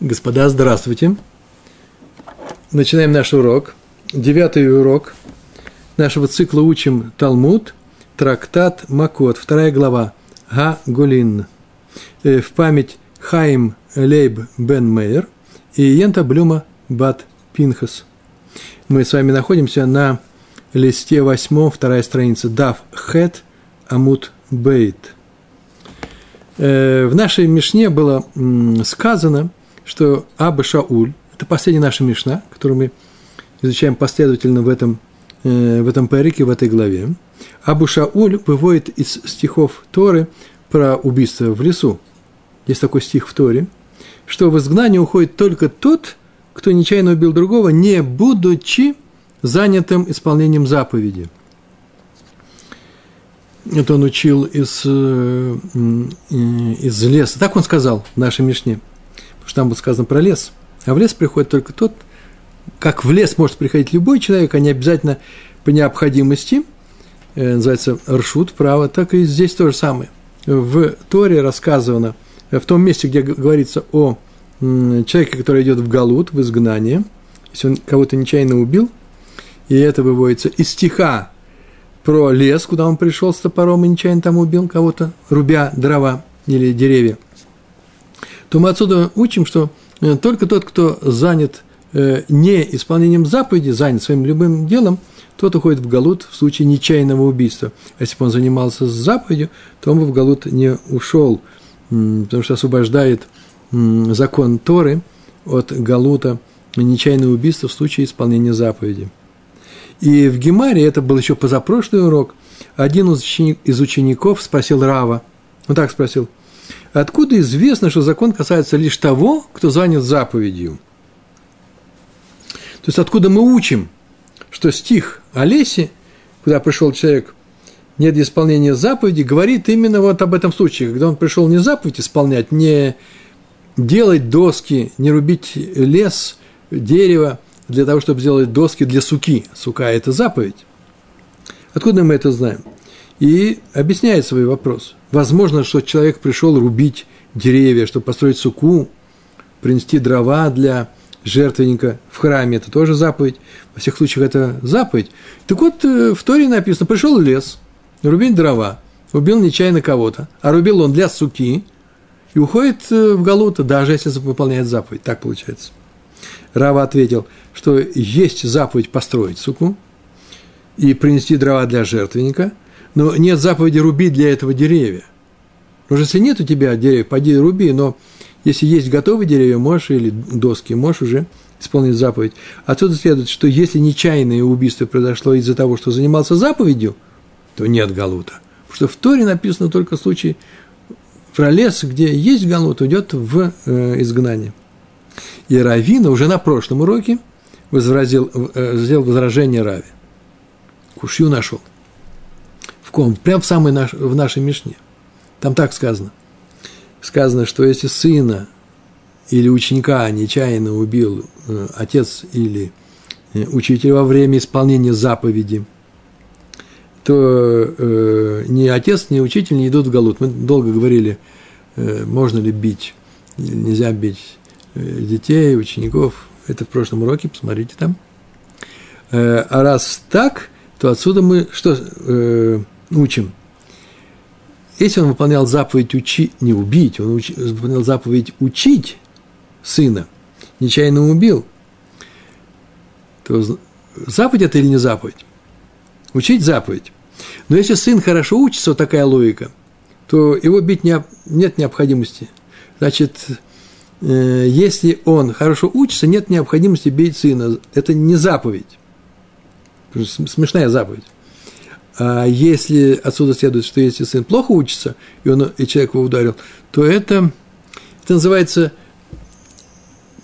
Господа, здравствуйте. Начинаем наш урок. Девятый урок нашего цикла учим Талмуд, трактат Макот, вторая глава, Га Гулин. Э, в память Хаим Лейб Бен Мейер и Йента Блюма Бат Пинхас. Мы с вами находимся на листе восьмом, вторая страница, Дав Хет Амут Бейт. Э, в нашей Мишне было сказано – что Аба Шауль, это последняя наша Мишна, которую мы изучаем последовательно в этом, э, в этом парике, в этой главе. Абу Шауль выводит из стихов Торы про убийство в лесу. Есть такой стих в Торе, что в изгнание уходит только тот, кто нечаянно убил другого, не будучи занятым исполнением заповеди. Это он учил из, э, из леса. Так он сказал в нашей Мишне что там было сказано про лес. А в лес приходит только тот, как в лес может приходить любой человек, а не обязательно по необходимости, э, называется ршут, право, так и здесь то же самое. В Торе рассказано, в том месте, где говорится о человеке, который идет в Галут, в изгнание, если он кого-то нечаянно убил, и это выводится из стиха про лес, куда он пришел с топором и нечаянно там убил кого-то, рубя дрова или деревья – то мы отсюда учим, что э, только тот, кто занят э, не исполнением заповеди, занят своим любым делом, тот уходит в Галут в случае нечаянного убийства. А если бы он занимался заповедью, то он бы в Галут не ушел, потому что освобождает закон Торы от Галута нечаянное убийство в случае исполнения заповеди. И в Гемаре, это был еще позапрошлый урок, один из учеников спросил Рава, он так спросил, Откуда известно, что закон касается лишь того, кто занят заповедью? То есть откуда мы учим, что стих Олеси, куда пришел человек, нет исполнения заповеди, говорит именно вот об этом случае, когда он пришел не заповедь исполнять, не делать доски, не рубить лес, дерево для того, чтобы сделать доски для суки. Сука – это заповедь. Откуда мы это знаем? И объясняет свой вопрос. Возможно, что человек пришел рубить деревья, чтобы построить суку, принести дрова для жертвенника в храме. Это тоже заповедь. Во всех случаях это заповедь. Так вот, э, в Торе написано, пришел в лес, рубить дрова, убил нечаянно кого-то, а рубил он для суки, и уходит э, в Галута, даже если выполняет заповедь. Так получается. Рава ответил, что есть заповедь построить суку и принести дрова для жертвенника – но нет заповеди рубить для этого деревья. Потому что если нет у тебя деревьев, пойди руби, но если есть готовые деревья, можешь, или доски, можешь уже исполнить заповедь. Отсюда следует, что если нечаянное убийство произошло из-за того, что занимался заповедью, то нет галута. Потому что в Торе написано только случай про лес, где есть галут, уйдет в э, изгнание. И Равина уже на прошлом уроке возразил, э, сделал возражение Раве. Кушью нашел – в ком? Прямо в самой наш, в нашей Мишне. Там так сказано. Сказано, что если сына или ученика нечаянно убил э, отец или э, учитель во время исполнения заповеди, то э, ни отец, ни учитель не идут в галут. Мы долго говорили, э, можно ли бить, нельзя бить э, детей, учеников. Это в прошлом уроке, посмотрите там. Э, а раз так, то отсюда мы что э, учим. Если он выполнял заповедь учить, не убить, он уч, выполнял заповедь учить сына, нечаянно убил, то заповедь это или не заповедь? Учить заповедь. Но если сын хорошо учится, вот такая логика, то его бить не, нет необходимости. Значит, э, если он хорошо учится, нет необходимости бить сына. Это не заповедь. Смешная заповедь. А если отсюда следует, что если сын плохо учится, и, он, и человек его ударил, то это, это называется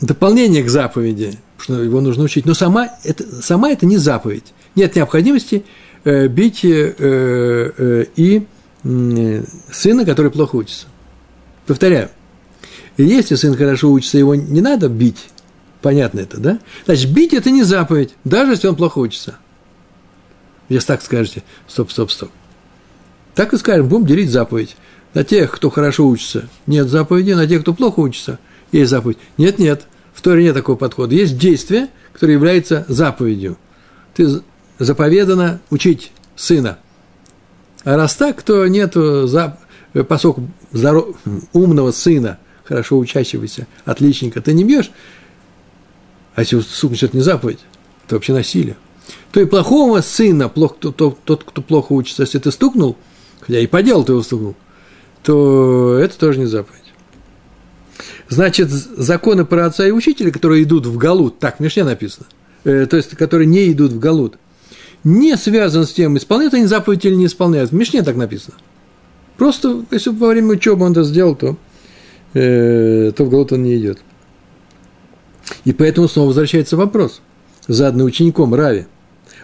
дополнение к заповеди, что его нужно учить. Но сама это, сама это не заповедь. Нет необходимости э, бить э, э, и э, сына, который плохо учится. Повторяю, если сын хорошо учится, его не надо бить, понятно это, да? Значит, бить – это не заповедь, даже если он плохо учится. Если так скажете, стоп, стоп, стоп. Так и скажем, будем делить заповедь. На тех, кто хорошо учится, нет заповеди, на тех, кто плохо учится, есть заповедь. Нет, нет, в Торе нет такого подхода. Есть действие, которое является заповедью. Ты заповедано учить сына. А раз так, то за, поскольку здоров, умного сына, хорошо учащегося, отличника, ты не бьешь, а если это не заповедь, это вообще насилие. То и плохого сына, плох, то, то, тот, кто плохо учится, если ты стукнул, хотя и по делу ты его стукнул, то это тоже не заповедь. Значит, законы про отца и учителя, которые идут в Галут, так в Мишне написано, э, то есть, которые не идут в Галут, не связан с тем, исполняют они заповедь или не исполняют. В Мишне так написано. Просто, если во время учебы он это сделал, то, э, то в Галут он не идет. И поэтому снова возвращается вопрос, заданный учеником Рави.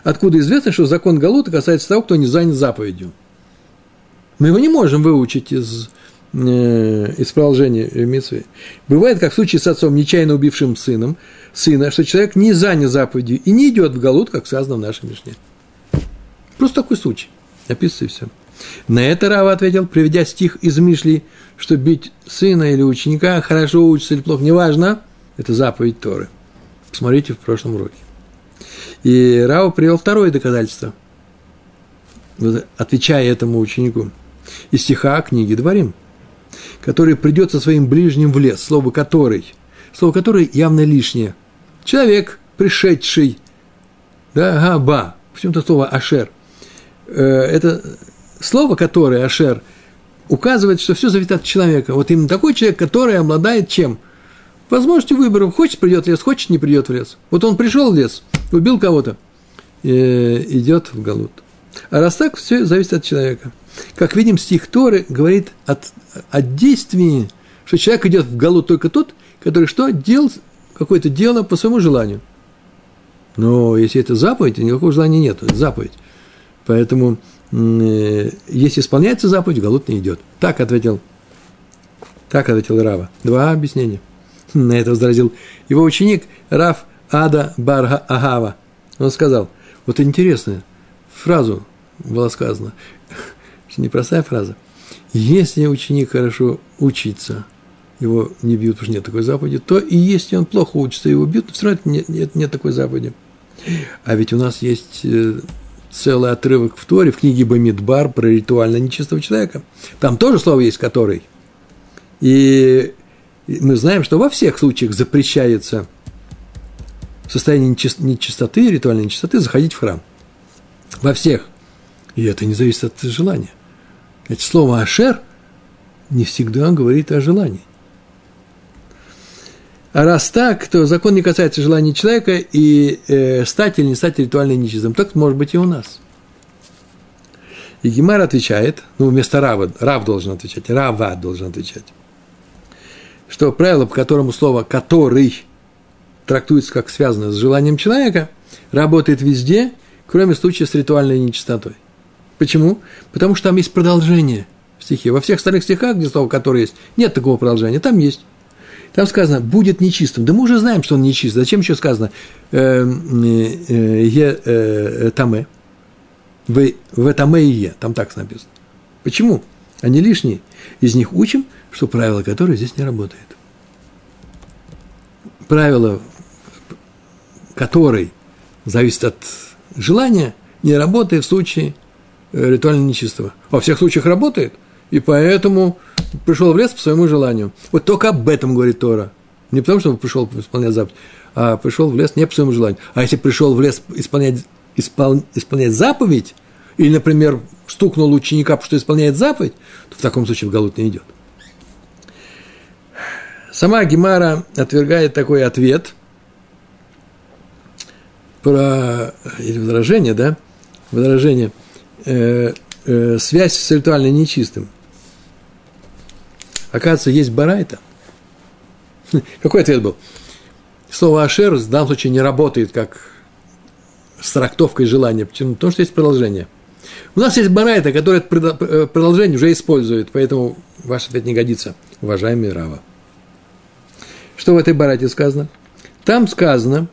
Откуда известно, что закон Галута касается того, кто не занят заповедью? Мы его не можем выучить из, э, из продолжения Митсвы. Бывает, как в случае с отцом, нечаянно убившим сыном, сына, что человек не занят заповедью и не идет в Галут, как сказано в нашей Мишне. Просто такой случай. Описывай все. На это Рава ответил, приведя стих из Мишли, что бить сына или ученика, хорошо учится или плохо, неважно, это заповедь Торы. Посмотрите в прошлом уроке. И Рава привел второе доказательство, отвечая этому ученику. Из стиха книги Дворим, который придет со своим ближним в лес, слово «который», слово «который» явно лишнее. Человек, пришедший, да, габа, почему-то слово «ашер», э, это слово «который», «ашер», указывает, что все зависит от человека. Вот именно такой человек, который обладает чем? Возможностью выбора. Хочет, придет в лес, хочет, не придет в лес. Вот он пришел в лес, убил кого-то, э, идет в Галут. А раз так, все зависит от человека. Как видим, стих Торы говорит от, от действий, что человек идет в Галут только тот, который что? Делал какое-то дело по своему желанию. Но если это заповедь, никакого желания нет, это заповедь. Поэтому, э, если исполняется заповедь, Галут не идет. Так ответил, так ответил Рава. Два объяснения. На это возразил его ученик Рав Ада Барга Агава. Он сказал, вот интересная фразу была сказана, непростая фраза. Если ученик хорошо учится, его не бьют, потому что нет такой заповеди, то и если он плохо учится, его бьют, все равно нет, нет, нет такой заповеди. А ведь у нас есть э, целый отрывок в Торе, в книге Бамидбар про ритуально нечистого человека. Там тоже слово есть «который». И мы знаем, что во всех случаях запрещается в состоянии нечистоты, ритуальной нечистоты, заходить в храм. Во всех. И это не зависит от желания. Ведь слово «ашер» не всегда говорит о желании. А раз так, то закон не касается желания человека и э, стать или не стать ритуально нечистым. Так может быть и у нас. И Гемар отвечает, ну, вместо Рава, Рав должен отвечать, Рава должен отвечать, что правило, по которому слово «который» трактуется как связанное с желанием человека, работает везде, кроме случая с ритуальной нечистотой. Почему? Потому что там есть продолжение в стихе. Во всех остальных стихах, где слово «который» есть, нет такого продолжения, там есть. Там сказано, будет нечистым. Да мы уже знаем, что он нечист. Зачем еще сказано э, э, е э, таме? В таме и е. Там так написано. Почему? Они лишние. Из них учим, что правило которое здесь не работает. Правило, которое зависит от желания, не работает в случае э, ритуального нечистого. Во всех случаях работает, и поэтому пришел в лес по своему желанию. Вот только об этом говорит Тора. Не потому, что он пришел исполнять заповедь, а пришел в лес не по своему желанию. А если пришел в лес исполнять, испол, исполнять заповедь, или, например, стукнул ученика, что исполняет заповедь, то в таком случае в Галут не идет. Сама Гемара отвергает такой ответ про, или возражение, да, возражение, э, э, связь с ритуально нечистым – Оказывается, есть барайта. Какой ответ был? Слово «ашер» в данном случае не работает как с трактовкой желания. Почему? Потому что есть продолжение. У нас есть барайта, которое э, продолжение уже использует, поэтому ваш ответ не годится, уважаемый Рава. Что в этой барайте сказано? Там сказано,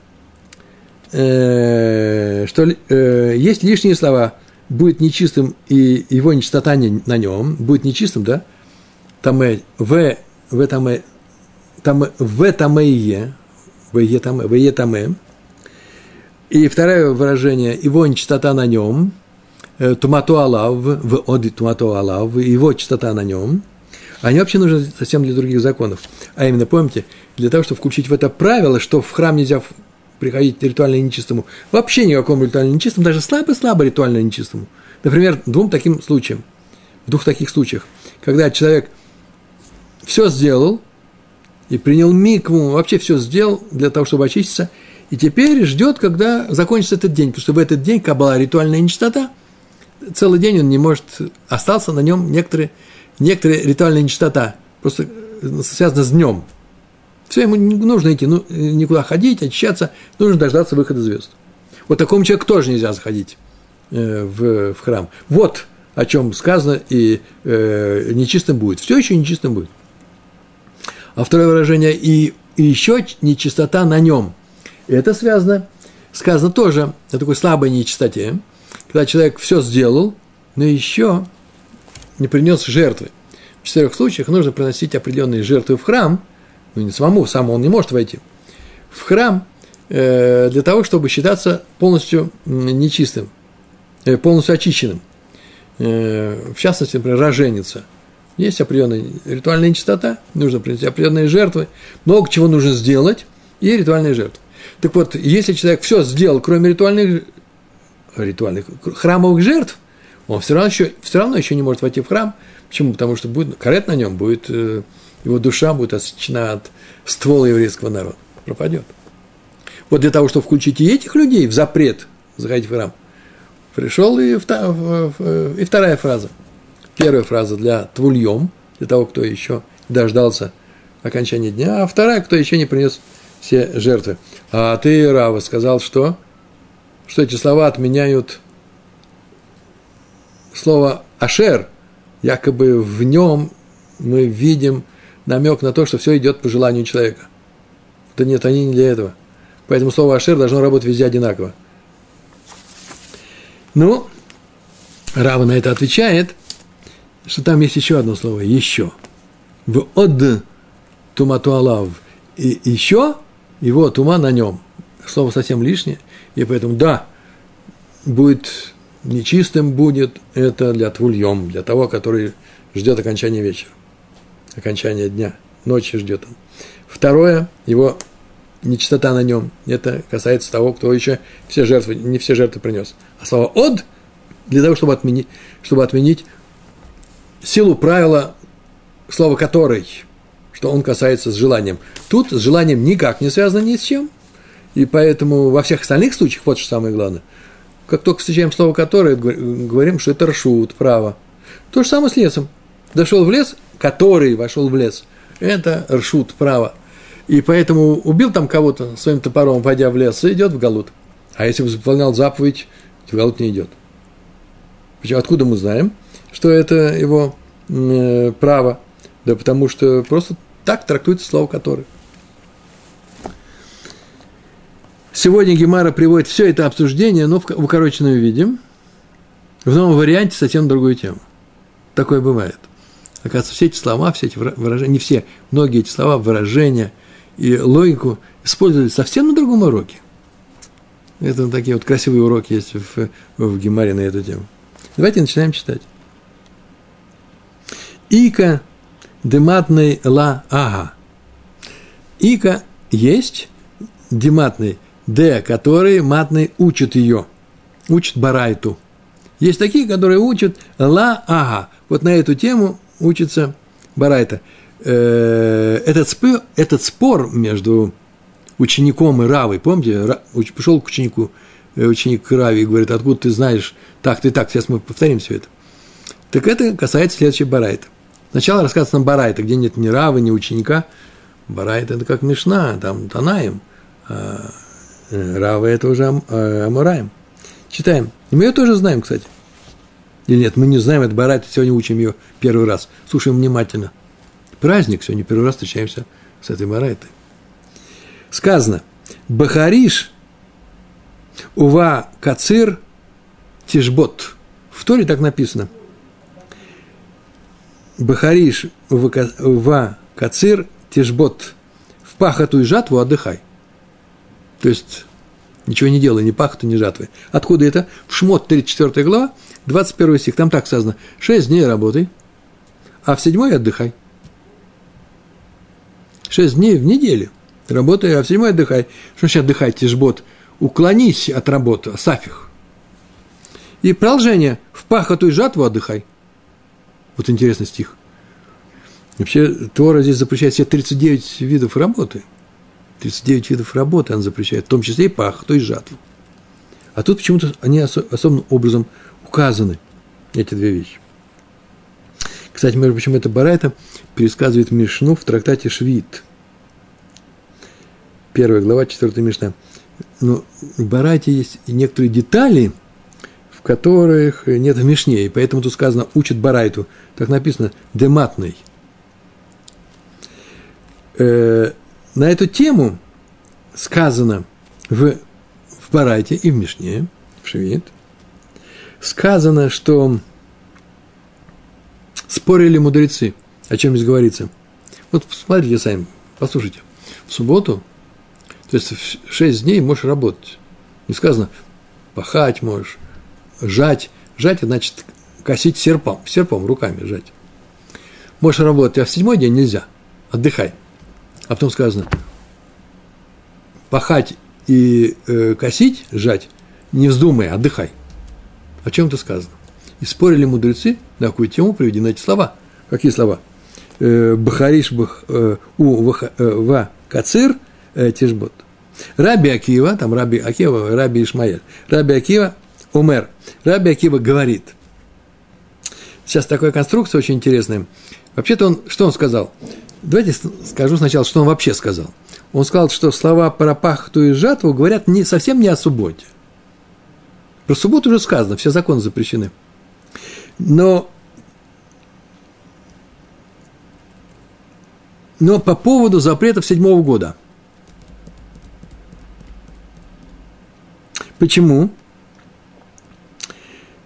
э, что э, есть лишние слова, будет нечистым и его нечистота на нем, будет нечистым, да, таме, в, в таме, там в этом и в етаме. И второе выражение, его нечистота на нем, э, тумату алав, в оди тумату алав, его чистота на нем, они вообще нужны совсем для других законов. А именно, помните, для того, чтобы включить в это правило, что в храм нельзя приходить ритуально нечистому, вообще никакому ритуально нечистому, даже слабо-слабо ритуально нечистому. Например, двум таким случаям, в двух таких случаях, когда человек все сделал и принял микву, вообще все сделал для того, чтобы очиститься, и теперь ждет, когда закончится этот день, потому что в этот день, когда была ритуальная нечистота, целый день он не может, остался на нем некоторые, некоторые ритуальная нечистота, просто связано с днем. Все, ему не нужно идти, ну, никуда ходить, очищаться, нужно дождаться выхода звезд. Вот такому человеку тоже нельзя заходить э, в, в храм. Вот о чем сказано, и э, нечистым будет. Все еще нечистым будет. А второе выражение, и, и еще нечистота на нем. Это связано, сказано тоже о такой слабой нечистоте, когда человек все сделал, но еще не принес жертвы. В четырех случаях нужно приносить определенные жертвы в храм, ну не самому, сам он не может войти, в храм э, для того, чтобы считаться полностью нечистым, э, полностью очищенным. Э, в частности, например, роженица – есть определенная ритуальная нечистота, нужно принести определенные жертвы, много чего нужно сделать, и ритуальные жертвы. Так вот, если человек все сделал, кроме ритуальных, ритуальных храмовых жертв, он все равно, еще, все равно еще не может войти в храм. Почему? Потому что будет карет на нем, будет, э, его душа будет осечена от ствола еврейского народа. Пропадет. Вот для того, чтобы включить и этих людей в запрет заходить в храм, пришел и, и вторая фраза – Первая фраза для твульем, для того, кто еще дождался окончания дня, а вторая, кто еще не принес все жертвы. А ты, Рава, сказал, что? Что эти слова отменяют слово «ашер», якобы в нем мы видим намек на то, что все идет по желанию человека. Да нет, они не для этого. Поэтому слово «ашер» должно работать везде одинаково. Ну, Рава на это отвечает – что там есть еще одно слово «еще». В «од туматуалав» и «еще» его тума на нем. Слово совсем лишнее, и поэтому да, будет нечистым будет это для твульем, для того, который ждет окончания вечера, окончания дня, ночи ждет он. Второе, его нечистота на нем, это касается того, кто еще все жертвы, не все жертвы принес. А слово «од» для того, чтобы отменить, чтобы отменить силу правила, слово «который», что он касается с желанием. Тут с желанием никак не связано ни с чем. И поэтому во всех остальных случаях, вот что самое главное, как только встречаем слово «который», говорим, что это ршут, право. То же самое с лесом. Дошел в лес, который вошел в лес. Это ршут, право. И поэтому убил там кого-то своим топором, войдя в лес, и идет в Галут. А если бы выполнял заповедь, в Галут не идет. Почему? Откуда мы знаем? что это его э, право, да потому что просто так трактуется слово «который». Сегодня Гемара приводит все это обсуждение, но в укороченном виде, в новом варианте совсем другую тему. Такое бывает. Оказывается, все эти слова, все эти выражения, не все, многие эти слова, выражения и логику использовали совсем на другом уроке. Это такие вот красивые уроки есть в, в Гемаре на эту тему. Давайте начинаем читать. Ика дематный ла ага. Ика есть дематный, д, который матный учит ее, учит барайту. Есть такие, которые учат ла ага. Вот на эту тему учится барайта. Э, этот, спор, этот спор между учеником и Равой, помните, пришел к ученику, э, ученик к и говорит, откуда ты знаешь так, ты так, сейчас мы повторим все это. Так это касается следующей барайта. Сначала рассказывается нам Барайта, где нет ни Равы, ни ученика. Барайта – это как Мишна, там Танаем. Э, Рава – это уже э, Амураем. Читаем. И мы ее тоже знаем, кстати. Или нет, мы не знаем, это Барайта, сегодня учим ее первый раз. Слушаем внимательно. Праздник, сегодня первый раз встречаемся с этой Барайтой. Сказано, Бахариш, Ува Кацир, Тишбот. В Торе так написано – Бахариш в Кацир Тишбот. пахоту и жатву отдыхай. То есть, ничего не делай, ни пахоту, ни жатвы. Откуда это? В Шмот, 34 глава, 21 стих, там так сказано. Шесть дней работай, а в седьмой отдыхай. Шесть дней в неделю работай, а в седьмой отдыхай. Что значит отдыхай, тишбот? Уклонись от работы, сафих. И продолжение. В пахоту и жатву отдыхай. Вот интересный стих. Вообще, Тора здесь запрещает все 39 видов работы. 39 видов работы она запрещает, в том числе и пах, то есть жатву. А тут почему-то они особым образом указаны, эти две вещи. Кстати, между прочим, это Барайта пересказывает Мишну в трактате Швид. Первая глава, четвертая Мишна. Но в Барайте есть и некоторые детали, в которых нет в Мишне, и поэтому тут сказано «учит Барайту». Так написано «дематный». На эту тему сказано в, в Барайте и в Мишне, в Швид, сказано, что спорили мудрецы, о чем здесь говорится. Вот посмотрите сами, послушайте. В субботу, то есть в 6 дней можешь работать. Не сказано, пахать можешь, жать. Жать, значит, косить серпом, серпом, руками жать. Можешь работать, а в седьмой день нельзя. Отдыхай. А потом сказано, пахать и э, косить, жать, не вздумай, отдыхай. О чем это сказано? И спорили мудрецы, на какую тему приведены эти слова. Какие слова? Э, Бахариш бах, э, у э, ва кацир тишбот. Раби Акива, там Раби Акива, Раби Ишмаэль. Раби Акива, умер. Раби Акива говорит. Сейчас такая конструкция очень интересная. Вообще-то он, что он сказал? Давайте скажу сначала, что он вообще сказал. Он сказал, что слова про пахту и жатву говорят не, совсем не о субботе. Про субботу уже сказано, все законы запрещены. Но, но по поводу запретов седьмого года. Почему?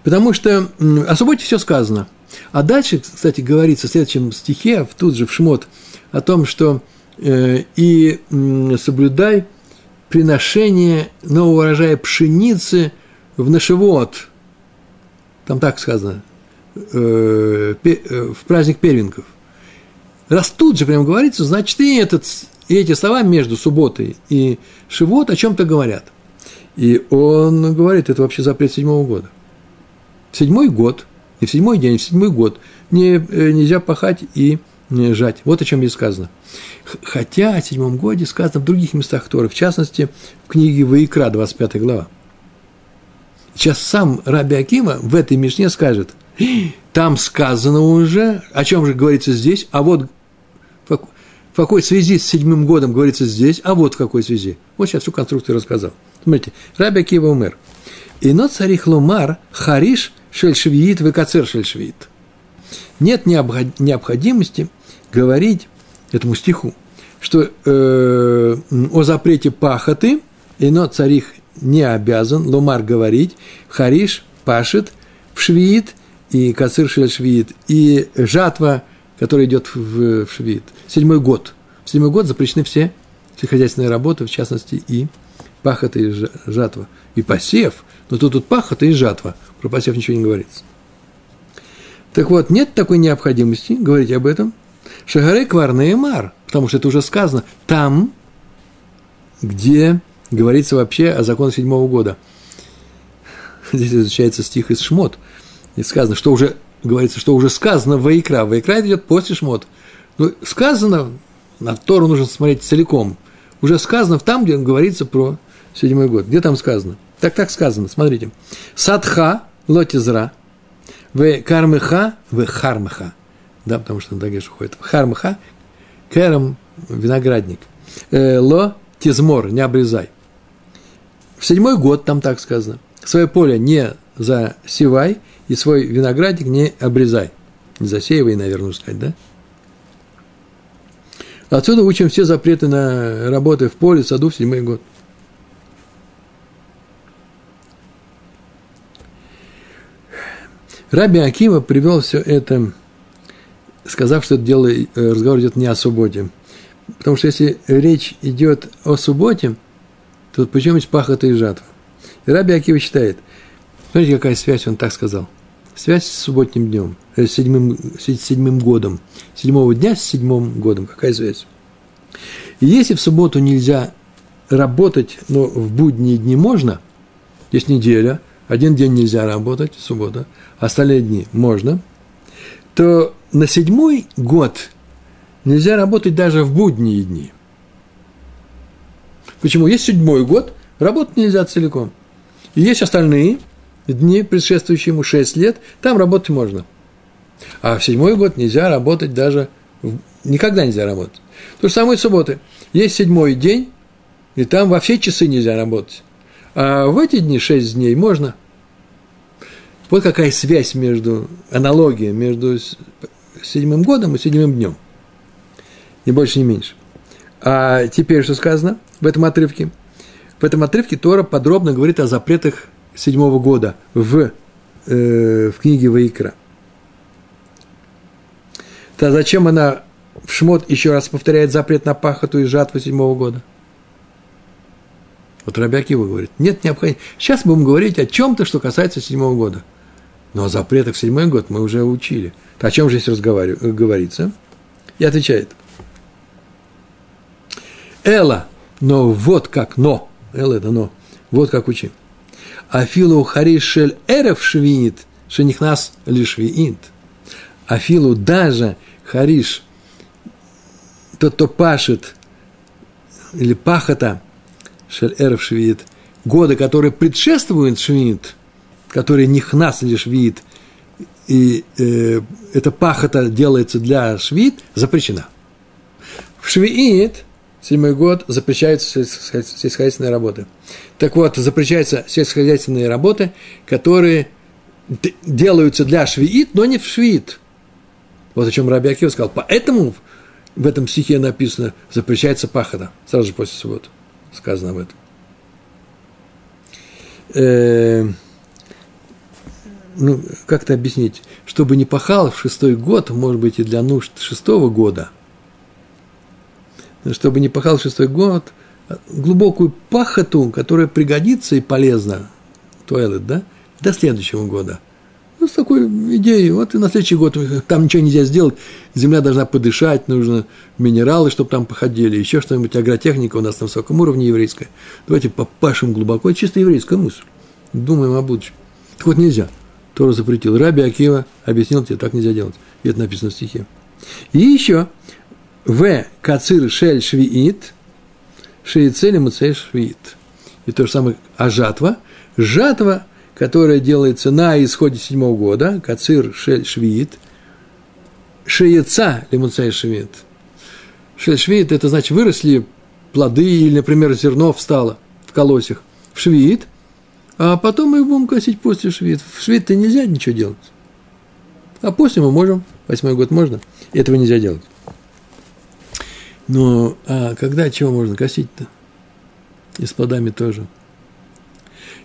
Потому что о субботе все сказано. А дальше, кстати, говорится в следующем стихе, тут же в Шмот, о том, что э, и э, соблюдай приношение нового урожая пшеницы в нашевод. Там так сказано, э, э, в праздник первенков. Раз тут же прямо говорится, значит, и, этот, и эти слова между субботой и шивот о чем-то говорят. И он говорит, это вообще запрет седьмого года. Седьмой год, и в седьмой день, в седьмой год не, э, нельзя пахать и жать. Вот о чем здесь сказано. Хотя о седьмом годе сказано в других местах Торы, в частности, в книге Ваикра, 25 глава. Сейчас сам Раби Акима в этой Мишне скажет, там сказано уже, о чем же говорится здесь, а вот в какой связи с седьмым годом говорится здесь, а вот в какой связи. Вот сейчас всю конструкцию рассказал. Смотрите, Раби Акива умер. И но царих ломар хариш шельшвиит векацер шельшвиит. Нет необходимости говорить этому стиху, что э, о запрете пахоты, и но царих не обязан, ломар говорить, хариш пашет, в швиит, и кацир шель и жатва, которая идет в, в швиит. Седьмой год. В седьмой год запрещены все, все хозяйственные работы, в частности, и пахота и жатва. И посев, но тут, тут пахота и жатва. Про посев ничего не говорится. Так вот, нет такой необходимости говорить об этом. Шагаре Кварнеемар, потому что это уже сказано там, где говорится вообще о законах седьмого года. Здесь изучается стих из Шмот. И сказано, что уже говорится, что уже сказано в Ваикра. Ваикра идет после Шмот. Ну, сказано, на Тору нужно смотреть целиком. Уже сказано там, где говорится про седьмой год. Где там сказано? Так, так сказано, смотрите. Садха, лотизра, в кармыха, в хармыха. Да, потому что на дагеш уходит. В хармыха, керам, виноградник. Э, ло, тизмор, не обрезай. В седьмой год там так сказано. Свое поле не засевай и свой виноградник не обрезай. Не засеивай, наверное, сказать, да? Отсюда учим все запреты на работы в поле, саду в седьмой год. Раби Акива привел все это, сказав, что это дело, разговор идет не о субботе. Потому что если речь идет о субботе, то почему есть пахота и жатва? И Раби Акива считает, смотрите, какая связь, он так сказал. Связь с субботним днем, э, с седьмым, с седьмым годом. Седьмого дня с седьмым годом. Какая связь? И если в субботу нельзя работать, но в будние дни можно, есть неделя, один день нельзя работать, суббота, остальные дни можно, то на седьмой год нельзя работать даже в будние дни. Почему? Есть седьмой год, работать нельзя целиком. И есть остальные дни, предшествующие ему 6 лет, там работать можно. А в седьмой год нельзя работать даже, никогда нельзя работать. То же самое субботы. Есть седьмой день, и там во все часы нельзя работать. А в эти дни, 6 дней, можно. Вот какая связь между, аналогия между седьмым годом и седьмым днем. Ни больше, ни меньше. А теперь что сказано в этом отрывке? В этом отрывке Тора подробно говорит о запретах седьмого года в, э, в книге Ваикра. То зачем она в Шмот еще раз повторяет запрет на пахоту и жатву седьмого года? Вот Рабиакива говорит, нет необходимости. Сейчас будем говорить о чем-то, что касается седьмого года. Но о запретах в седьмой год мы уже учили. О чем же здесь разговариваю, говорится? И отвечает. Эла, но вот как, но. Эла это но. Вот как учим. Афилу харишель эрев швинит, шенихнас лишь виинт. Афилу даже хариш, тот, кто пашет, или пахота, шель эрев швиит, годы, которые предшествуют швинит, которые нихнас лишь виит, и э, эта пахота делается для швид, запрещена. В швиит, седьмой год, запрещаются сельскохозяйственные работы. Так вот, запрещаются сельскохозяйственные работы, которые делаются для швиит, но не в швиит. Вот о чем Раби Акива сказал. Поэтому в этом стихе написано, запрещается пахота. Сразу же после субботы сказано об этом. Ну, как это объяснить? Чтобы не пахал в шестой год, может быть, и для нужд шестого года, чтобы не пахал в шестой год, глубокую пахоту, которая пригодится и полезна, туалет, да, до следующего года. Ну, с такой идеей, вот и на следующий год там ничего нельзя сделать, земля должна подышать, нужно минералы, чтобы там походили, еще что-нибудь, агротехника у нас на высоком уровне еврейская. Давайте попашем глубоко, чисто еврейская мысль. Думаем о будущем. Так вот нельзя. Тора запретил. Раби Акива объяснил тебе, так нельзя делать. И это написано в стихе. И еще в кацир шель швиит, шеицели муцей швиит. И то же самое, а жатва? Жатва, которая делается на исходе седьмого года, кацир шель швиит, шеяца лимуцей швиит. Шель швиит, это значит, выросли плоды или, например, зерно встало в колосях. В швиит, а потом мы будем косить после швид. В швид-то нельзя ничего делать. А после мы можем, восьмой год можно, этого нельзя делать. Но а когда чего можно косить-то? И с плодами тоже.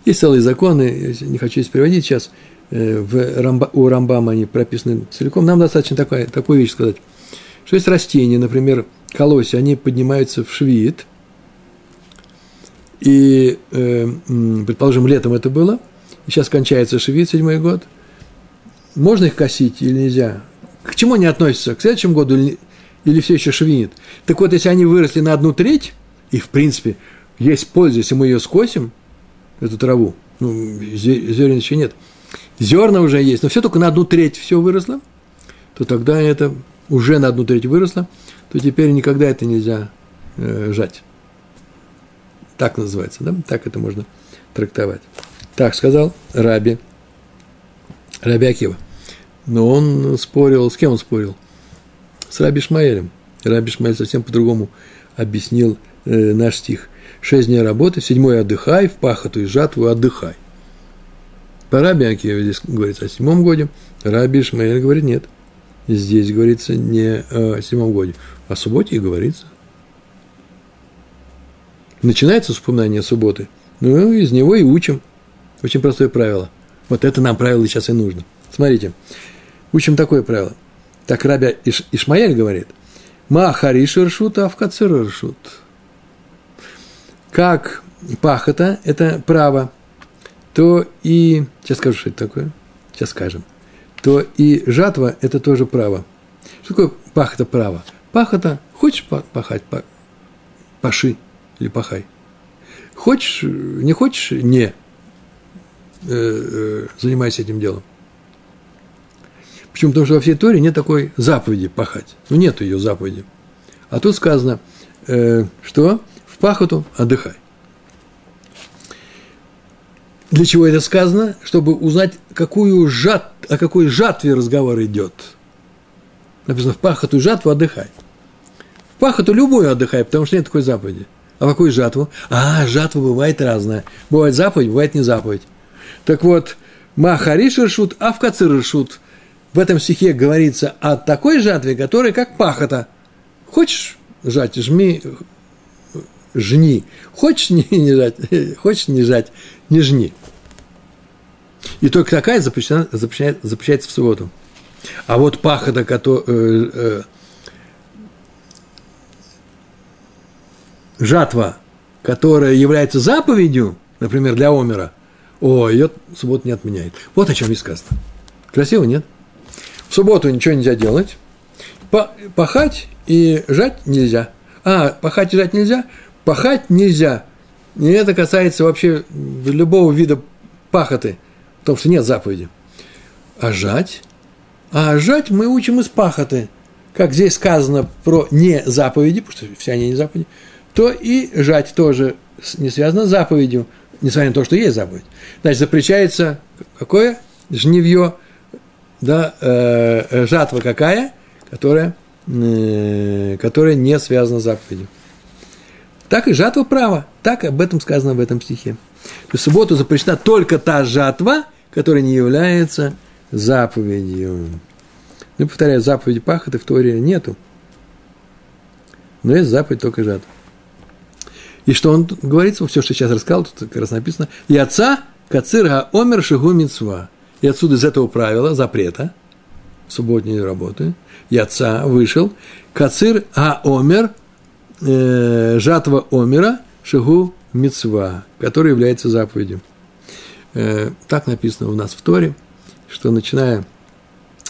Есть целые законы, не хочу их переводить сейчас, э, в Рамба, у Рамбама они прописаны целиком. Нам достаточно такая, такую вещь сказать, что есть растения, например, колосья, они поднимаются в швид – и, э, предположим, летом это было, сейчас кончается шевит, седьмой год, можно их косить или нельзя? К чему они относятся? К следующему году или, или все еще швинит? Так вот, если они выросли на одну треть, и, в принципе, есть польза, если мы ее скосим, эту траву, ну, зерен еще нет, зерна уже есть, но все только на одну треть все выросло, то тогда это уже на одну треть выросло, то теперь никогда это нельзя э, жать. Так называется, да? Так это можно трактовать. Так сказал Раби, Раби Акива. Но он спорил, с кем он спорил? С Раби Шмаэлем. Раби Шмаэль совсем по-другому объяснил э, наш стих. Шесть дней работы, седьмой отдыхай, в пахоту и жатву отдыхай. По Раби Акиве здесь говорится о седьмом годе, Раби Шмаэль говорит нет. Здесь говорится не о седьмом годе, о субботе и говорится начинается с упоминания субботы, ну, из него и учим. Очень простое правило. Вот это нам правило сейчас и нужно. Смотрите, учим такое правило. Так Рабя Иш, Ишмаэль говорит, Ма ршут, а в ршут. Как пахота – это право, то и, сейчас скажу, что это такое, сейчас скажем, то и жатва – это тоже право. Что такое пахота право? Пахота, хочешь пахать, паши или пахай. Хочешь, не хочешь, не. Э, э, занимайся этим делом. Почему? Потому что во всей Торе нет такой заповеди пахать. Ну, нет ее заповеди. А тут сказано, э, что в пахоту отдыхай. Для чего это сказано? Чтобы узнать, какую жат, о какой жатве разговор идет. Написано, в пахоту жатву отдыхай. В пахоту любую отдыхай, потому что нет такой заповеди. А какую жатву? А, жатва бывает разная. Бывает заповедь, бывает не заповедь. Так вот, Махариш решут, а в Кацир решут. В этом стихе говорится о такой жатве, которая как пахота. Хочешь жать, жми, жни. Хочешь не, не жать, хочешь не жать, не жни. И только такая запрещена, запрещает, запрещается в субботу. А вот пахота, которая, э, э, жатва, которая является заповедью, например, для Омера, о, ее субботу не отменяет. Вот о чем и сказано. Красиво, нет? В субботу ничего нельзя делать. Пахать и жать нельзя. А, пахать и жать нельзя? Пахать нельзя. И это касается вообще любого вида пахоты, потому что нет заповеди. А жать? А жать мы учим из пахоты. Как здесь сказано про не заповеди, потому что все они не заповеди, то и жать тоже не связано с заповедью, несмотря на то, что есть заповедь. Значит, запрещается какое? Жневье, да, э, э, жатва какая? Которая, э, которая не связана с заповедью. Так и жатва права. Так об этом сказано в этом стихе. В субботу запрещена только та жатва, которая не является заповедью. Ну, повторяю, заповеди пахоты в Торе нету. Но есть заповедь только жатва. И что он говорится, все, что сейчас рассказал, тут как раз написано, и отца кацирга омер шигу мицва. И отсюда из этого правила, запрета, субботней работы, и отца вышел, кацир а омер, э, жатва омера, шигу мицва, который является заповедью. Э, так написано у нас в Торе, что начиная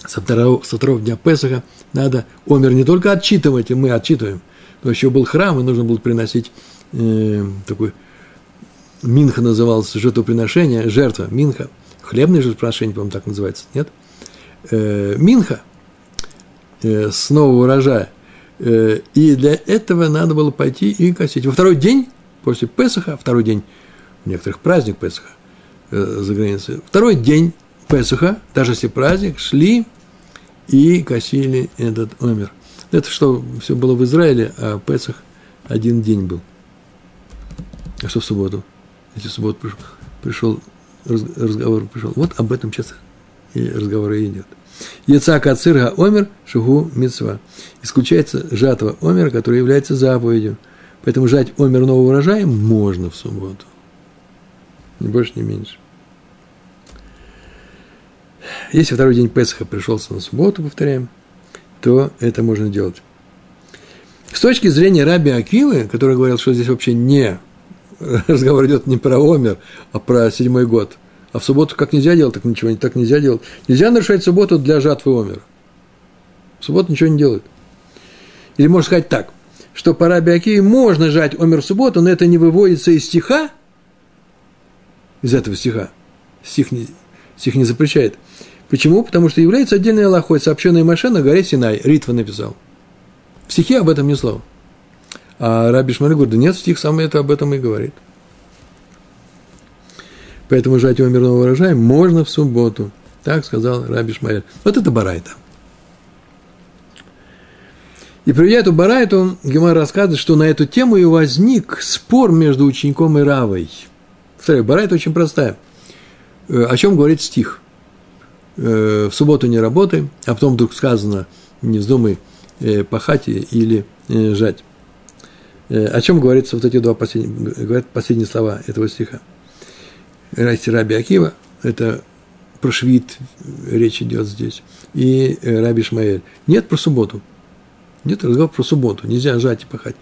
со второго, со второго дня Песаха надо омер не только отчитывать, и мы отчитываем, но еще был храм, и нужно было приносить э, такой Минха назывался жертвоприношение, жертва, Минха, хлебное жертвоприношение, по-моему, так называется, нет? Э, минха э, с нового урожая. Э, и для этого надо было пойти и косить. Во второй день, после Песаха, второй день, у некоторых праздник Песаха э, за границей, второй день Песаха, даже если праздник, шли и косили этот омер. Это что все было в Израиле, а Песах один день был. А что в субботу? Если в субботу пришел, пришел разговор пришел. Вот об этом сейчас и разговор и идет. Яцака цирга омер шугу мецва. Исключается жатва омер, которая является заповедью. Поэтому жать омер нового урожая можно в субботу. Ни больше, ни меньше. Если второй день Песха пришелся на субботу, повторяем, то это можно делать. С точки зрения Раби Акилы, который говорил, что здесь вообще не разговор идет не про Омер, а про седьмой год. А в субботу как нельзя делать, так ничего так нельзя делать. Нельзя нарушать субботу для жатвы Омера. В субботу ничего не делают. Или можно сказать так, что по Раби Акиве можно жать Омер в субботу, но это не выводится из стиха, из этого стиха. Стих не, стих не запрещает. Почему? Потому что является отдельной Аллахой, сообщенной Маше на горе Синай. Ритва написал. В стихе об этом ни слова. А Раби Шмаль говорит, да нет, стих сам это об этом и говорит. Поэтому жать его мирного урожая можно в субботу. Так сказал Раби Шмаэль. Вот это барайта. И приведя эту барайту, Гемар рассказывает, что на эту тему и возник спор между учеником и Равой. Повторяю, барайта очень простая. Э, о чем говорит стих? Э, в субботу не работай, а потом вдруг сказано, не вздумай э, пахать или жать. Э, о чем говорится вот эти два последние, говорят последние слова этого стиха. Райси Раби Акива, это про швид речь идет здесь, и Раби Шмаэль. Нет про субботу. Нет разговор про субботу. Нельзя жать и пахать.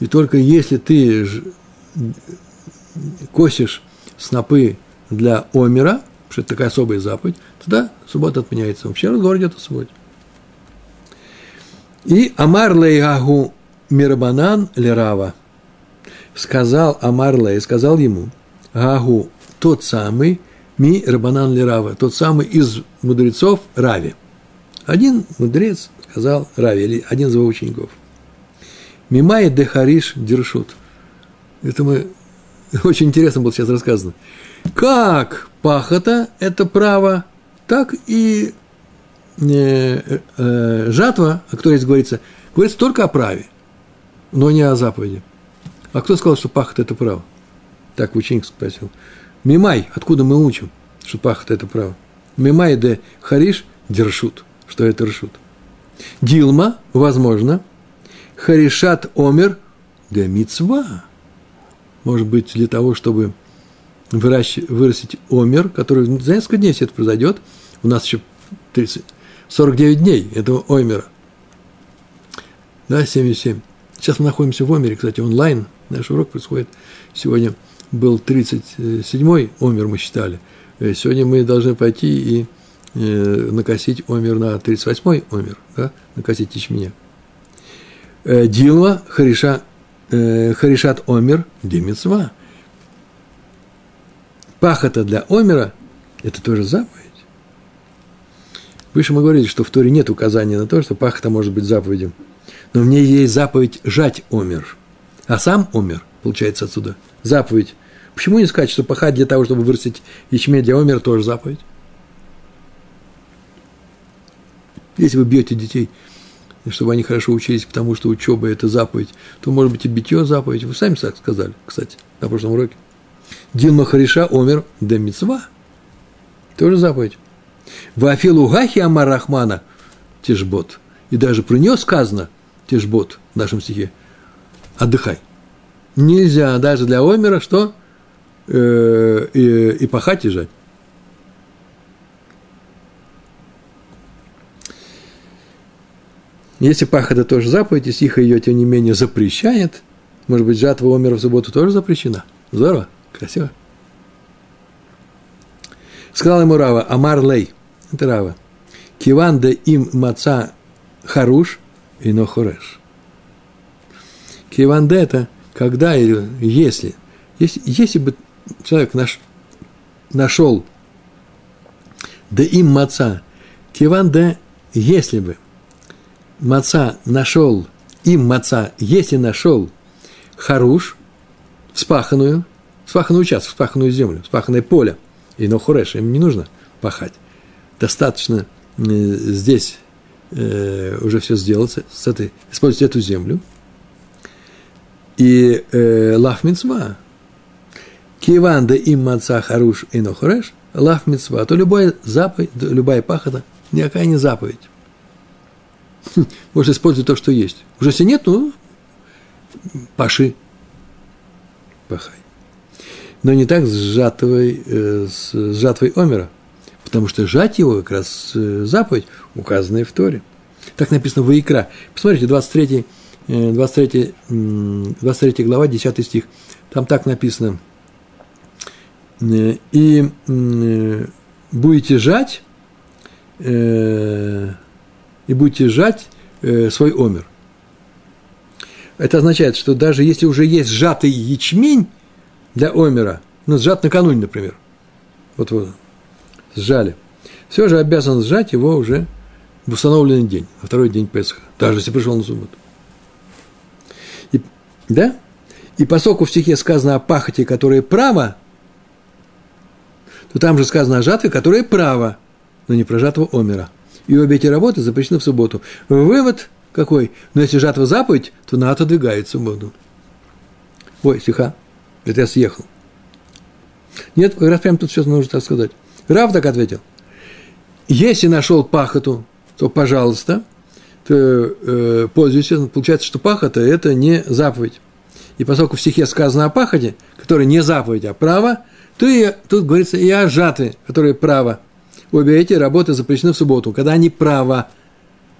И только если ты косишь снопы для омера, потому что это такая особая заповедь, тогда суббота отменяется. Вообще разговор идет субботе. И Амар Лейгагу Мирабанан Лерава сказал Амар Лей, сказал ему, Гагу, тот самый, Ми Рабанан Лерава, тот самый из мудрецов Рави. Один мудрец сказал Рави, или один из его учеников. Мимай де Хариш Дершут. Это мы очень интересно было сейчас рассказано. Как пахота – это право, так и э, э, жатва, о которой здесь говорится, говорится только о праве, но не о заповеди. А кто сказал, что пахота – это право? Так ученик спросил. Мимай, откуда мы учим, что пахота – это право? Мимай де хариш дершут, что это ршут. Дилма, возможно, харишат омер де мицва. Может быть, для того, чтобы вырастить омер, который за несколько дней все это произойдет. У нас еще 30, 49 дней этого омера. Да, 77. Сейчас мы находимся в омере, кстати, онлайн. Наш урок происходит сегодня. Был 37-й омер, мы считали. Э, сегодня мы должны пойти и э, накосить омер на 38-й омер, да, накосить ячменя. Э, Дилма Хариша, Харишат омер демицва. Пахота для омера – это тоже заповедь. Выше мы говорили, что в Торе нет указания на то, что пахота может быть заповедью. Но в ней есть заповедь жать омер. А сам омер, получается отсюда, заповедь. Почему не сказать, что пахать для того, чтобы вырастить ячмень для омер, тоже заповедь? Если вы бьете детей, чтобы они хорошо учились, потому что учеба – это заповедь, то, может быть, и битье – заповедь. Вы сами так сказали, кстати, на прошлом уроке. Дилма Хариша омер де мицва. Тоже заповедь. Вафилу Гахи Амар Рахмана Тишбот. И даже про нее сказано Тишбот в нашем стихе. Отдыхай. Нельзя даже для Омера что? Э, и, и пахать и жать. Если пах это тоже заповедь, и стиха ее, тем не менее, запрещает, может быть, жатва Омера в субботу тоже запрещена. Здорово, красиво. Сказал ему Рава, Амар Лей, это Рава, Киван де им маца харуш и нохореш. Киван де это когда или если, если, если бы человек наш, нашел да им маца, киван де если бы маца нашел, им маца, если нашел харуш, вспаханную, вспаханный участок, вспаханную землю, вспаханное поле – и нохуреш, им не нужно пахать. Достаточно э, здесь э, уже все сделать, с этой, использовать эту землю. И э, лав мицва, киван да им маца харуш и нохуреш, лав мицва, то любая заповедь, любая пахота, никакая не заповедь. Можно использовать то, что есть. Уже если нет, ну, паши, пахай но не так с жатвой, э, с жатвой Омера, потому что сжать его как раз э, заповедь, указанная в Торе. Так написано в Икра. Посмотрите, 23, 23, 23 глава, 10 стих. Там так написано. И будете жать, и будете жать свой омер. Это означает, что даже если уже есть сжатый ячмень, для Омера, ну, сжат накануне, например, вот, вот сжали, все же обязан сжать его уже в установленный день, во второй день Песха, даже если пришел на субботу. И, да? И поскольку в стихе сказано о пахоте, которая право, то там же сказано о жатве, которая право, но не про жатву Омера. И обе эти работы запрещены в субботу. Вывод какой? Но если жатва заповедь, то она отодвигает субботу. Ой, стиха. Это я съехал. Нет, раз прямо тут сейчас нужно так сказать. Рав так ответил. Если нашел пахоту, то пожалуйста, то, э, пользуйся. Получается, что пахота – это не заповедь. И поскольку в стихе сказано о пахоте, которая не заповедь, а право, то и, тут говорится и о жатве, которая право. Обе эти работы запрещены в субботу, когда они право.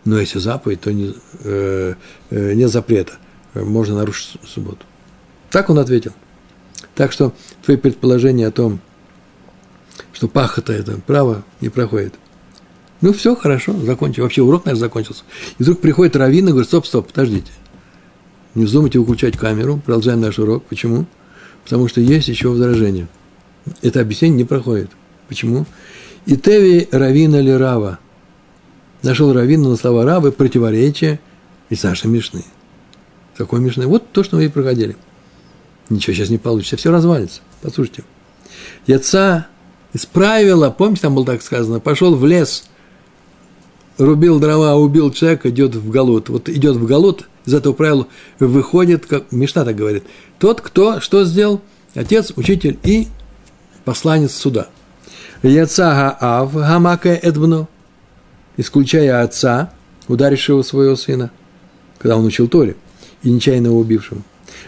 Но если заповедь, то не, э, э, нет запрета. Можно нарушить субботу. Так он ответил. Так что твои предположения о том, что пахота это право, не проходит. Ну, все, хорошо, закончил. Вообще урок, наверное, закончился. И вдруг приходит Равин и говорит, стоп, стоп, подождите. Не вздумайте выключать камеру, продолжаем наш урок. Почему? Потому что есть еще возражение. Это объяснение не проходит. Почему? И Теви Равина Лирава. Нашел Равина на слова Равы противоречие из нашей Мишны. Какой Мишны? Вот то, что мы и проходили. Ничего сейчас не получится, все развалится. Послушайте. Яца исправила, помните, там было так сказано, пошел в лес, рубил дрова, убил человека, идет в голод. Вот идет в голод, из этого правила выходит, как Мишна так говорит, тот, кто что сделал? Отец, учитель и посланец суда. Яца Гаав Гамака Эдбно, исключая отца, ударившего своего сына, когда он учил Торе, и нечаянно убившего.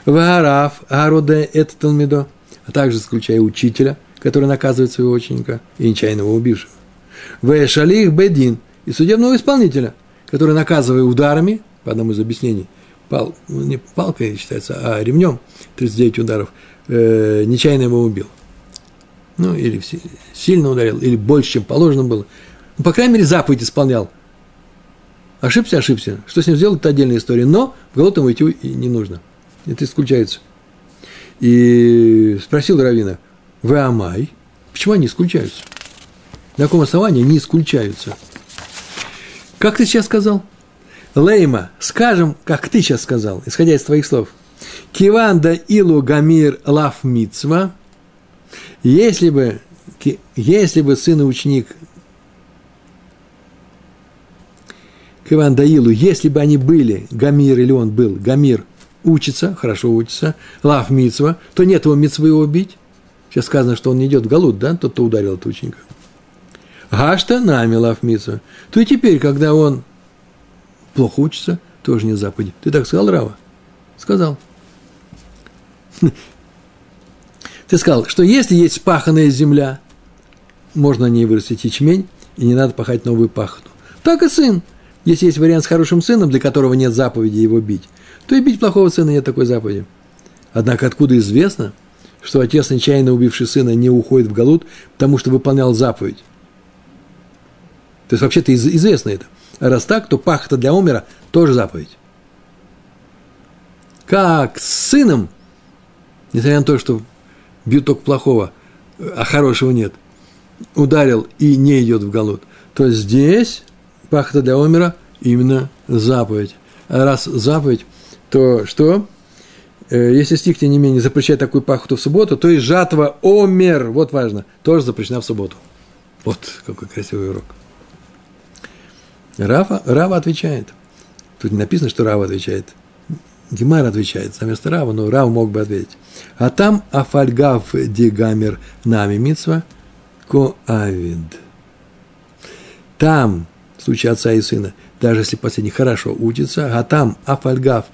Вагараф Аруде Эт Талмидо, а также исключая учителя, который наказывает своего ученика и нечаянного убившего. Вешалих Бедин и судебного исполнителя, который, наказывая ударами, по одному из объяснений, пал, не палкой считается, а ремнем, 39 ударов, э, нечаянно его убил. Ну, или сильно ударил, или больше, чем положено было. Ну, по крайней мере, заповедь исполнял. Ошибся, ошибся. Что с ним сделать, это отдельная история. Но в голод ему идти не нужно. Это исключается. И спросил Равина, вы амай, почему они исключаются? На каком основании они исключаются? Как ты сейчас сказал? Лейма, скажем, как ты сейчас сказал, исходя из твоих слов. Киванда илу гамир лав мицва. Если бы, если бы сын и ученик Киванда илу, если бы они были, гамир или он был, гамир учится, хорошо учится, лав мицва, то нет его мицвы его убить. Сейчас сказано, что он не идет в голод, да, тот, кто ударил этого ученика. Гашта нами лав мицва. То и теперь, когда он плохо учится, тоже не заповеди. Ты так сказал, Рава? Сказал. Ты сказал, что если есть спаханная земля, можно на ней вырастить ячмень, и не надо пахать новую пахоту. Так и сын. Если есть вариант с хорошим сыном, для которого нет заповеди его бить, то и бить плохого сына нет такой заповеди. Однако откуда известно, что отец, нечаянно убивший сына, не уходит в голод, потому что выполнял заповедь? То есть вообще-то известно это. А раз так, то пахота для умера тоже заповедь. Как с сыном, несмотря на то, что бьют только плохого, а хорошего нет, ударил и не идет в голод, то здесь пахота для умера именно заповедь. А раз заповедь, то что? Э, если стих, тем не менее, запрещает такую пахоту в субботу, то и жатва омер, вот важно, тоже запрещена в субботу. Вот какой красивый урок. Рава, Рава отвечает. Тут не написано, что Рава отвечает. Гемар отвечает вместо Рава, но Рав мог бы ответить. А там афальгав дигамер нами митсва коавид. Там, в случае отца и сына, даже если последний хорошо учится, а там афальгав,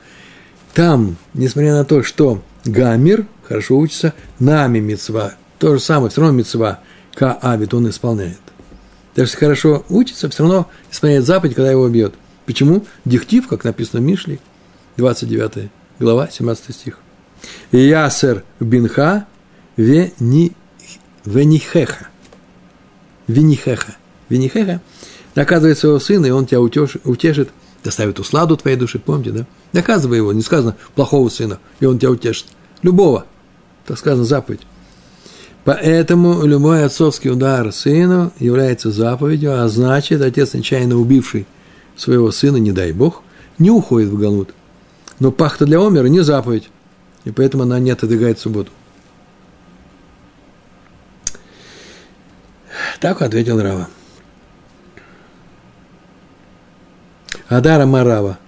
там, несмотря на то, что гамир хорошо учится, нами митсва, то же самое, все равно митсва, каавид он исполняет. Даже если хорошо учится, все равно исполняет заповедь, когда его бьет. Почему? Дихтив, как написано в Мишле, 29 глава, 17 стих. Ясер бинха вени, венихеха. Венихеха. Венихеха наказывает своего сына, и он тебя утешит доставит усладу твоей души, помните, да? Наказывай его, не сказано плохого сына, и он тебя утешит. Любого, так сказано, заповедь. Поэтому любой отцовский удар сыну является заповедью, а значит, отец, нечаянно убивший своего сына, не дай бог, не уходит в голод. Но пахта для омера не заповедь, и поэтому она не отодвигает субботу. Так ответил Рава. Адара Марава.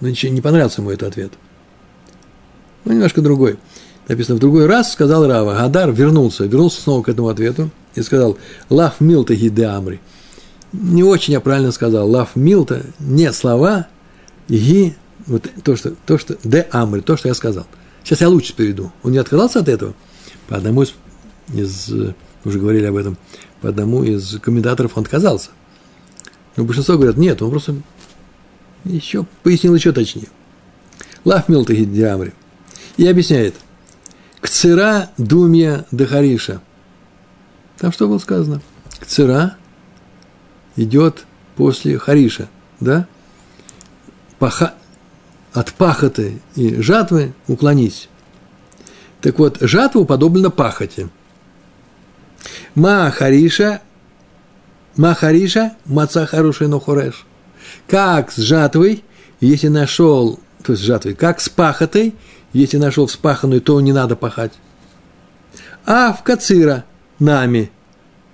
Ну, не понравился ему этот ответ. Ну, немножко другой написано, в другой раз сказал Рава, Гадар вернулся, вернулся снова к этому ответу и сказал, лав милта гиде амри. Не очень я правильно сказал, лав милта, не слова, ги, вот то, что, то, что, де амри, то, что я сказал. Сейчас я лучше перейду. Он не отказался от этого? По одному из, из уже говорили об этом, по одному из комментаторов он отказался. Но большинство говорят, нет, он просто еще пояснил еще точнее. Лав Милтахи Диамри. И объясняет. Кцера Думья Дахариша. Там что было сказано? Кцера идет после Хариша, да? Паха, от пахоты и жатвы уклонись. Так вот, жатва уподоблена пахоте. Ма Хариша, Ма Хариша, маца хороший, но хореш. Как с жатвой, если нашел, то есть с жатвой, как с пахотой, если нашел вспаханную, то не надо пахать. А в кацира нами,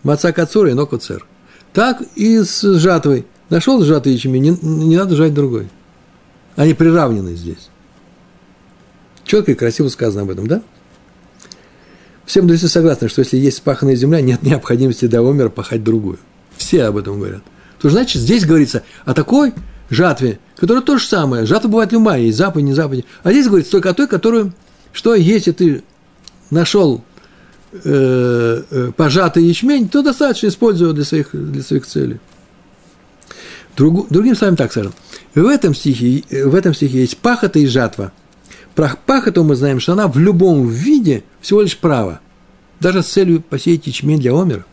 маца кацура и но кацер. Так и с жатвой. Нашел сжатый ячмень, не, не надо жать другой. Они приравнены здесь. Четко и красиво сказано об этом, да? Все мудрецы согласны, что если есть спаханная земля, нет необходимости до умера пахать другую. Все об этом говорят. То значит, здесь говорится о такой жатве, которая то же самое. Жатва бывает любая, есть запад, не запад. А здесь говорится только о той, которую, что если ты нашел э, э, пожатый ячмень, то достаточно использовать для своих, для своих целей. Друг, другим словом так скажем. В этом, стихе, в этом стихе есть пахота и жатва. Про пахоту мы знаем, что она в любом виде всего лишь право. Даже с целью посеять ячмень для омера.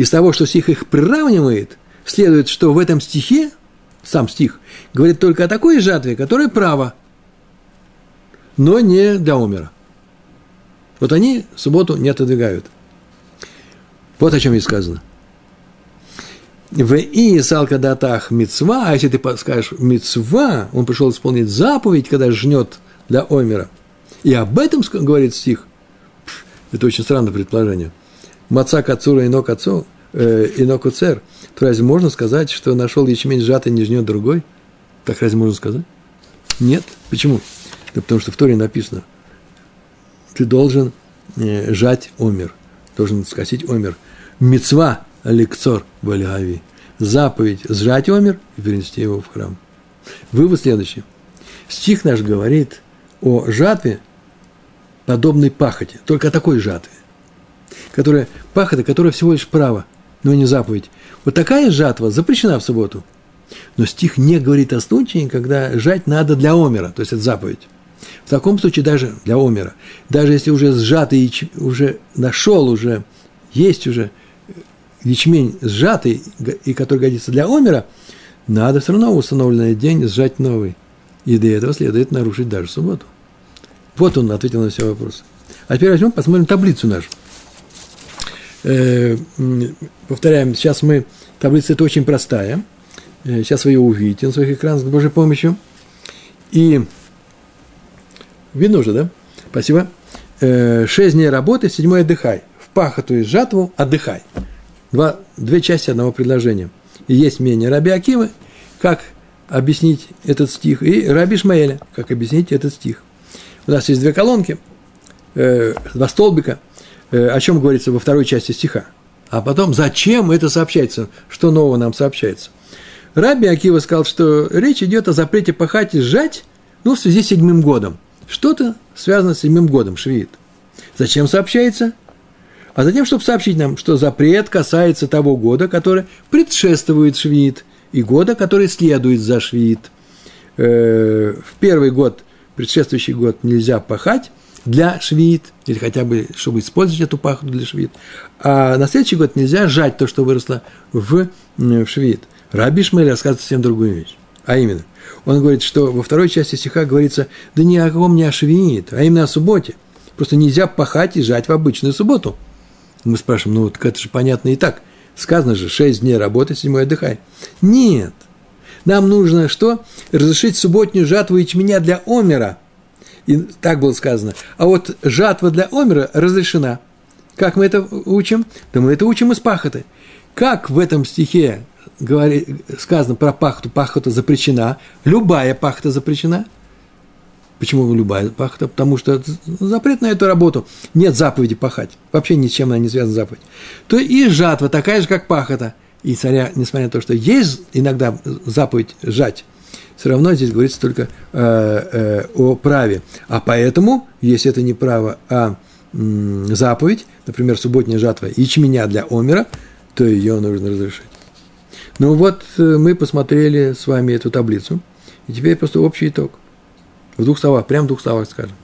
Из того, что стих их приравнивает, следует, что в этом стихе, сам стих, говорит только о такой жатве, которая право, но не для омера. Вот они субботу не отодвигают. Вот о чем здесь сказано. В и салка мецва, а если ты скажешь мецва, он пришел исполнить заповедь, когда жнет для Омера. И об этом говорит стих. Это очень странное предположение. Маца кацура ино кацу, э, ино куцер. То разве можно сказать, что нашел ячмень сжатый, не жнет другой? Так разве можно сказать? Нет. Почему? Да потому что в Торе написано, ты должен э, жать омер, должен скосить омер. Мецва лекцор валиави. Заповедь сжать омер и перенести его в храм. Вывод следующий. Стих наш говорит о жатве, подобной пахоте, только о такой жатве, которая, пахота, которая всего лишь право, но не заповедь. Вот такая жатва запрещена в субботу. Но стих не говорит о случае, когда жать надо для омера, то есть это заповедь. В таком случае даже для омера, даже если уже сжатый, уже нашел, уже есть уже ячмень сжатый, и который годится для омера, надо все равно в установленный день сжать новый. И для этого следует нарушить даже субботу. Вот он ответил на все вопросы. А теперь возьмем, посмотрим таблицу нашу. Э, повторяем, сейчас мы, таблица это очень простая. Э, сейчас вы ее увидите на своих экранах с Божьей помощью. И видно уже, да? Спасибо. Э, шесть дней работы, седьмой отдыхай. В пахоту и жатву отдыхай. Два, две части одного предложения. И есть мнение Раби Акивы, как объяснить этот стих, и Раби Шмаэля, как объяснить этот стих. У нас есть две колонки, э, два столбика, о чем говорится во второй части стиха. А потом, зачем это сообщается, что нового нам сообщается. Раби Акива сказал, что речь идет о запрете пахать и сжать, ну, в связи с седьмым годом. Что-то связано с седьмым годом, швид. Зачем сообщается? а затем, чтобы сообщить нам, что запрет касается того года, который предшествует швид, и года, который следует за швид. Э, в первый год, предшествующий год, нельзя пахать для швид, или хотя бы, чтобы использовать эту пахоту для швид, а на следующий год нельзя жать то, что выросло в, в швид. Раби Шмель рассказывает совсем другую вещь. А именно, он говорит, что во второй части стиха говорится, да ни о ком не о швид, а именно о субботе. Просто нельзя пахать и жать в обычную субботу – мы спрашиваем, ну вот это же понятно и так. Сказано же, шесть дней работы, седьмой отдыхай. Нет. Нам нужно что? Разрешить субботнюю жатву ячменя для омера. И так было сказано. А вот жатва для омера разрешена. Как мы это учим? Да мы это учим из пахоты. Как в этом стихе говори, сказано про пахоту, пахота запрещена, любая пахота запрещена – Почему любая пахота? Потому что запрет на эту работу. Нет заповеди пахать. Вообще ни с чем она не связана заповедь. То и жатва такая же, как пахота. И царя, несмотря на то, что есть иногда заповедь жать, все равно здесь говорится только э, э, о праве. А поэтому, если это не право, а м, заповедь, например, субботняя жатва ячменя для омера, то ее нужно разрешить. Ну вот э, мы посмотрели с вами эту таблицу, и теперь просто общий итог. В двух словах, прям в двух словах скажем.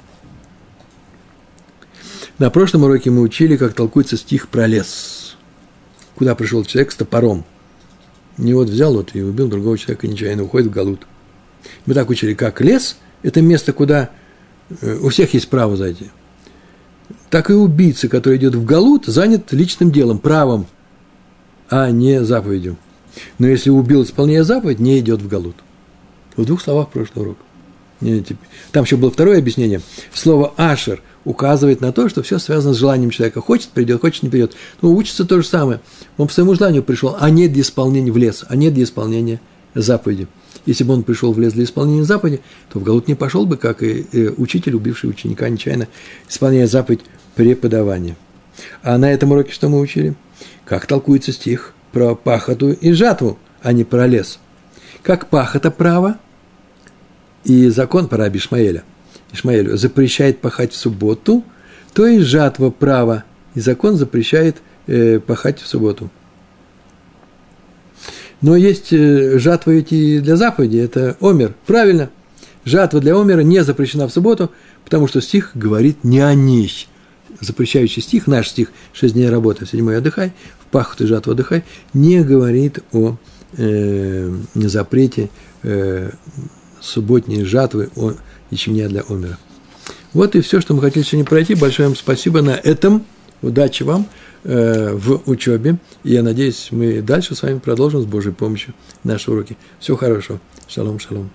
На прошлом уроке мы учили, как толкуется стих про лес. Куда пришел человек с топором. Не вот взял вот и убил другого человека нечаянно, уходит в Галут. Мы так учили, как лес – это место, куда э, у всех есть право зайти. Так и убийца, который идет в Галут, занят личным делом, правом, а не заповедью. Но если убил, исполняя заповедь, не идет в Галут. В двух словах прошлый урок. Там еще было второе объяснение. Слово «ашер» указывает на то, что все связано с желанием человека. Хочет – придет, хочет – не придет. Но учится то же самое. Он по своему желанию пришел, а нет для исполнения в лес, а нет для исполнения заповеди. Если бы он пришел в лес для исполнения заповеди, то в Галут не пошел бы, как и учитель, убивший ученика нечаянно, исполняя заповедь преподавания. А на этом уроке что мы учили? Как толкуется стих про пахоту и жатву, а не про лес. Как пахота право – и закон раби Ишмаэля, Ишмаэлю запрещает пахать в субботу, то и жатва права, и закон запрещает э, пахать в субботу. Но есть э, жатва эти для заповеди, это омер. Правильно, жатва для омера не запрещена в субботу, потому что стих говорит не о ней. Запрещающий стих, наш стих «Шесть дней работы, седьмой отдыхай», в пахоту и жатву отдыхай, не говорит о э, запрете э, субботние жатвы о ячменя для Омера. Вот и все, что мы хотели сегодня пройти. Большое вам спасибо на этом. Удачи вам э, в учебе. И я надеюсь, мы дальше с вами продолжим с Божьей помощью наши уроки. Всего хорошего. Шалом, шалом.